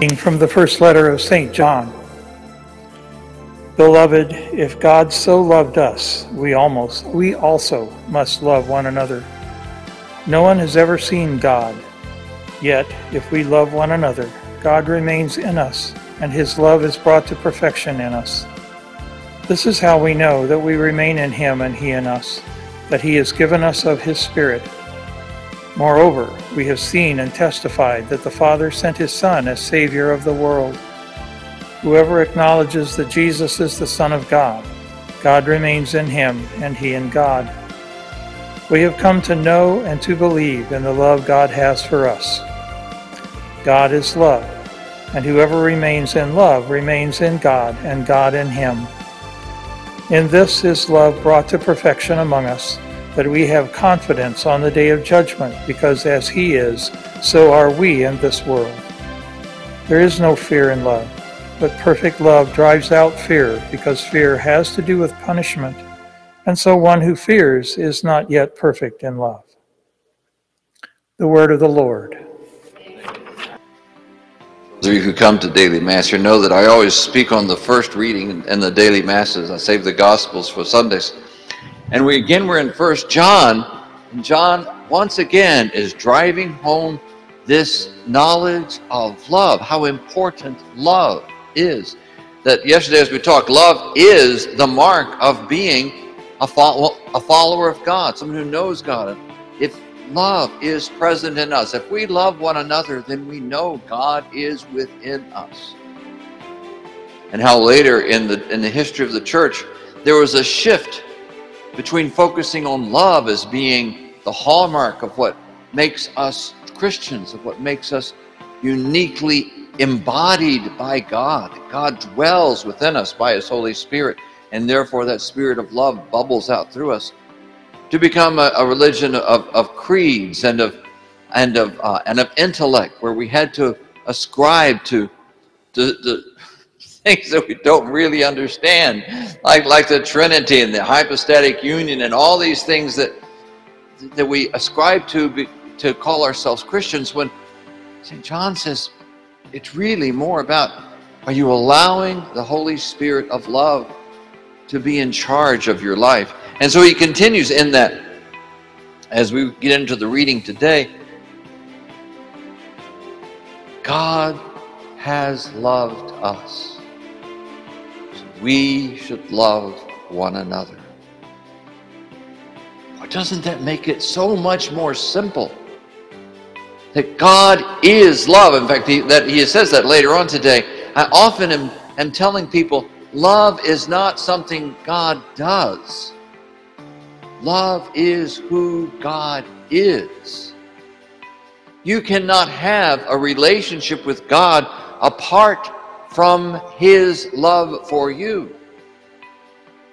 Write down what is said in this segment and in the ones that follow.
From the first letter of St. John. Beloved, if God so loved us, we almost we also must love one another. No one has ever seen God. Yet, if we love one another, God remains in us, and his love is brought to perfection in us. This is how we know that we remain in him and he in us, that he has given us of his Spirit. Moreover, we have seen and testified that the Father sent his Son as Savior of the world. Whoever acknowledges that Jesus is the Son of God, God remains in him and he in God. We have come to know and to believe in the love God has for us. God is love, and whoever remains in love remains in God and God in him. In this is love brought to perfection among us, that we have confidence on the day of judgment, because as he is, so are we in this world. There is no fear in love but perfect love drives out fear, because fear has to do with punishment, and so one who fears is not yet perfect in love. The word of the Lord. Those of you who come to daily mass, here know that I always speak on the first reading in the daily masses. I save the gospels for Sundays. And we again we're in first John, and John once again is driving home this knowledge of love, how important love is. That yesterday, as we talked, love is the mark of being a, follow, a follower of God, someone who knows God. If love is present in us, if we love one another, then we know God is within us. And how later in the in the history of the church, there was a shift between focusing on love as being the hallmark of what makes us Christians, of what makes us uniquely embodied by God. God dwells within us by His Holy Spirit, and therefore that spirit of love bubbles out through us. To become a, a religion of, of creeds and of and of uh, and of intellect, where we had to ascribe to, the, to things that we don't really understand, like like the Trinity and the hypostatic union and all these things that that we ascribe to be, to call ourselves Christians. When St. John says it's really more about are you allowing the Holy Spirit of love to be in charge of your life? And so he continues in that as we get into the reading today. God has loved us. We should love one another. Or doesn't that make it so much more simple? that God is love. In fact, he, that he says that later on today. I often am, am telling people love is not something God does. Love is who God is. You cannot have a relationship with God apart from His love for you.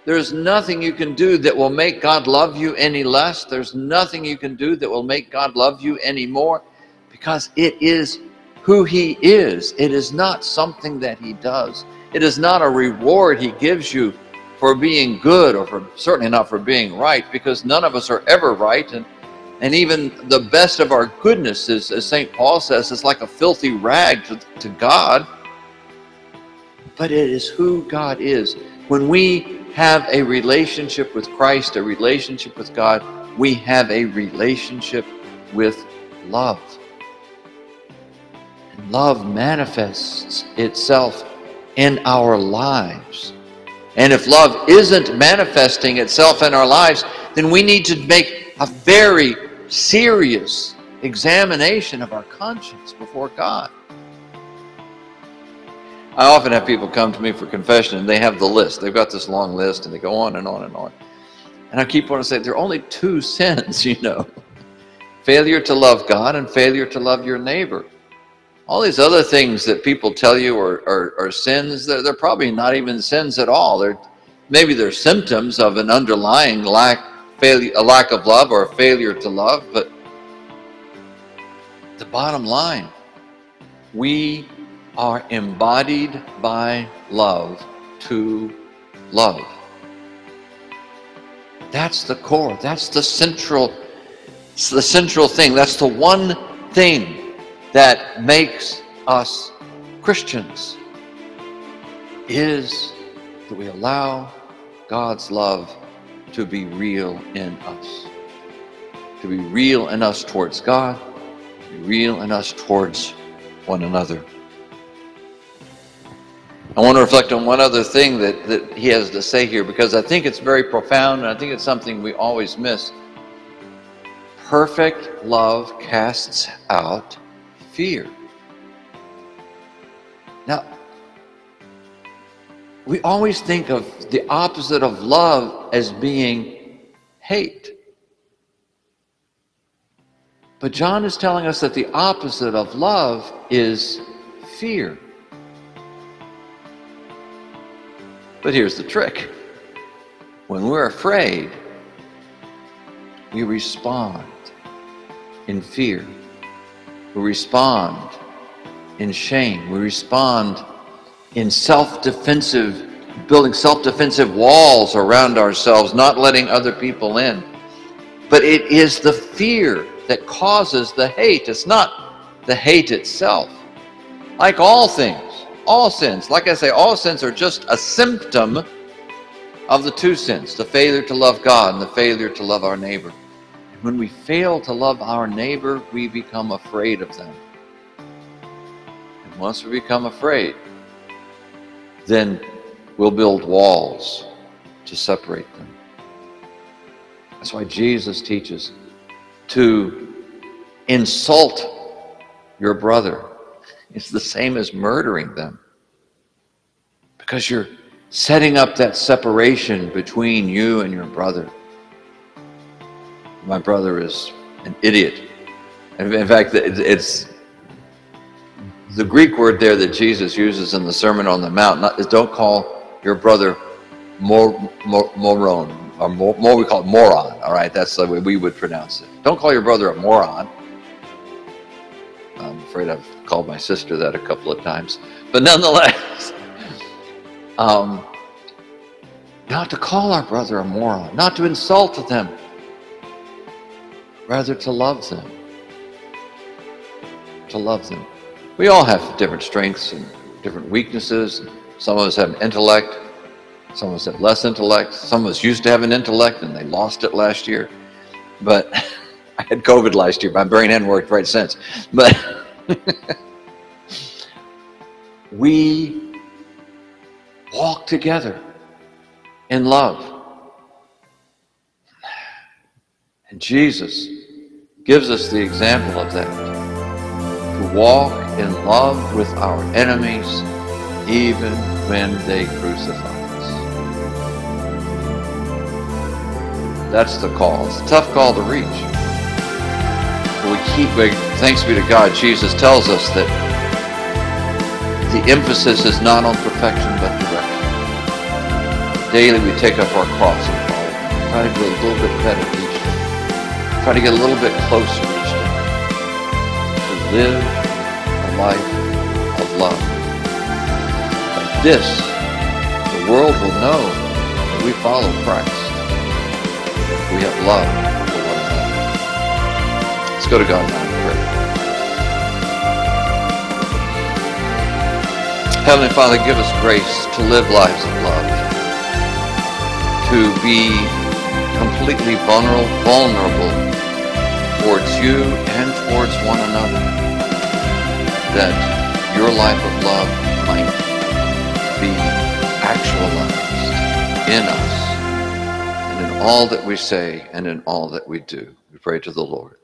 There's nothing you can do that will make God love you any less. There's nothing you can do that will make God love you any more because it is who He is. It is not something that He does. It is not a reward He gives you for being good or for certainly not for being right because none of us are ever right and and even the best of our goodness is as St. Paul says is like a filthy rag to, to God but it is who God is when we have a relationship with Christ a relationship with God we have a relationship with love And love manifests itself in our lives. And if love isn't manifesting itself in our lives, then we need to make a very serious examination of our conscience before God. I often have people come to me for confession and they have the list. They've got this long list and they go on and on and on. And I keep wanting to say there are only two sins, you know failure to love God and failure to love your neighbor all these other things that people tell you are, are, are sins, they're, they're, probably not even sins at all. They're, maybe they're symptoms of an underlying lack, failure, a lack of love or a failure to love, but the bottom line, we are embodied by love to love. That's the core. That's the central, the central thing. That's the one thing that makes us Christians is that we allow God's love to be real in us. To be real in us towards God, to be real in us towards one another. I want to reflect on one other thing that, that he has to say here because I think it's very profound and I think it's something we always miss. Perfect love casts out fear. Now, we always think of the opposite of love as being hate. But John is telling us that the opposite of love is fear. But here's the trick when we're afraid, we respond in fear, we respond in shame, we respond in self defensive, building self defensive walls around ourselves, not letting other people in. But it is the fear that causes the hate. It's not the hate itself. Like all things, all sins, like I say, all sins are just a symptom of the two sins the failure to love God and the failure to love our neighbor. And when we fail to love our neighbor, we become afraid of them. And once we become afraid, then we'll build walls to separate them. That's why Jesus teaches to insult your brother is the same as murdering them. Because you're setting up that separation between you and your brother. My brother is an idiot. In fact, it's the Greek word there that Jesus uses in the Sermon on the Mount not, don't call your brother mor, mor, moron, or more, more we call it moron. All right, that's the way we would pronounce it. Don't call your brother a moron. Afraid I've called my sister that a couple of times, but nonetheless, um, not to call our brother a moron, not to insult them, rather to love them. To love them. We all have different strengths and different weaknesses. Some of us have intellect. Some of us have less intellect. Some of us used to have an intellect and they lost it last year. But I had COVID last year. My brain hadn't worked right since. But we walk together in love. And Jesus gives us the example of that to walk in love with our enemies even when they crucify us. That's the call. It's a tough call to reach. But we keep, thanks be to God, Jesus tells us that the emphasis is not on perfection but direction. Daily we take up our cross and follow. Try to do a little bit better each day. Try to get a little bit closer each day. To live a life of love. Like this, the world will know that we follow Christ. We have love for one another. Let's go to God now. Heavenly Father, give us grace to live lives of love, to be completely vulnerable, vulnerable towards you and towards one another, that your life of love might be actualized in us and in all that we say and in all that we do. We pray to the Lord.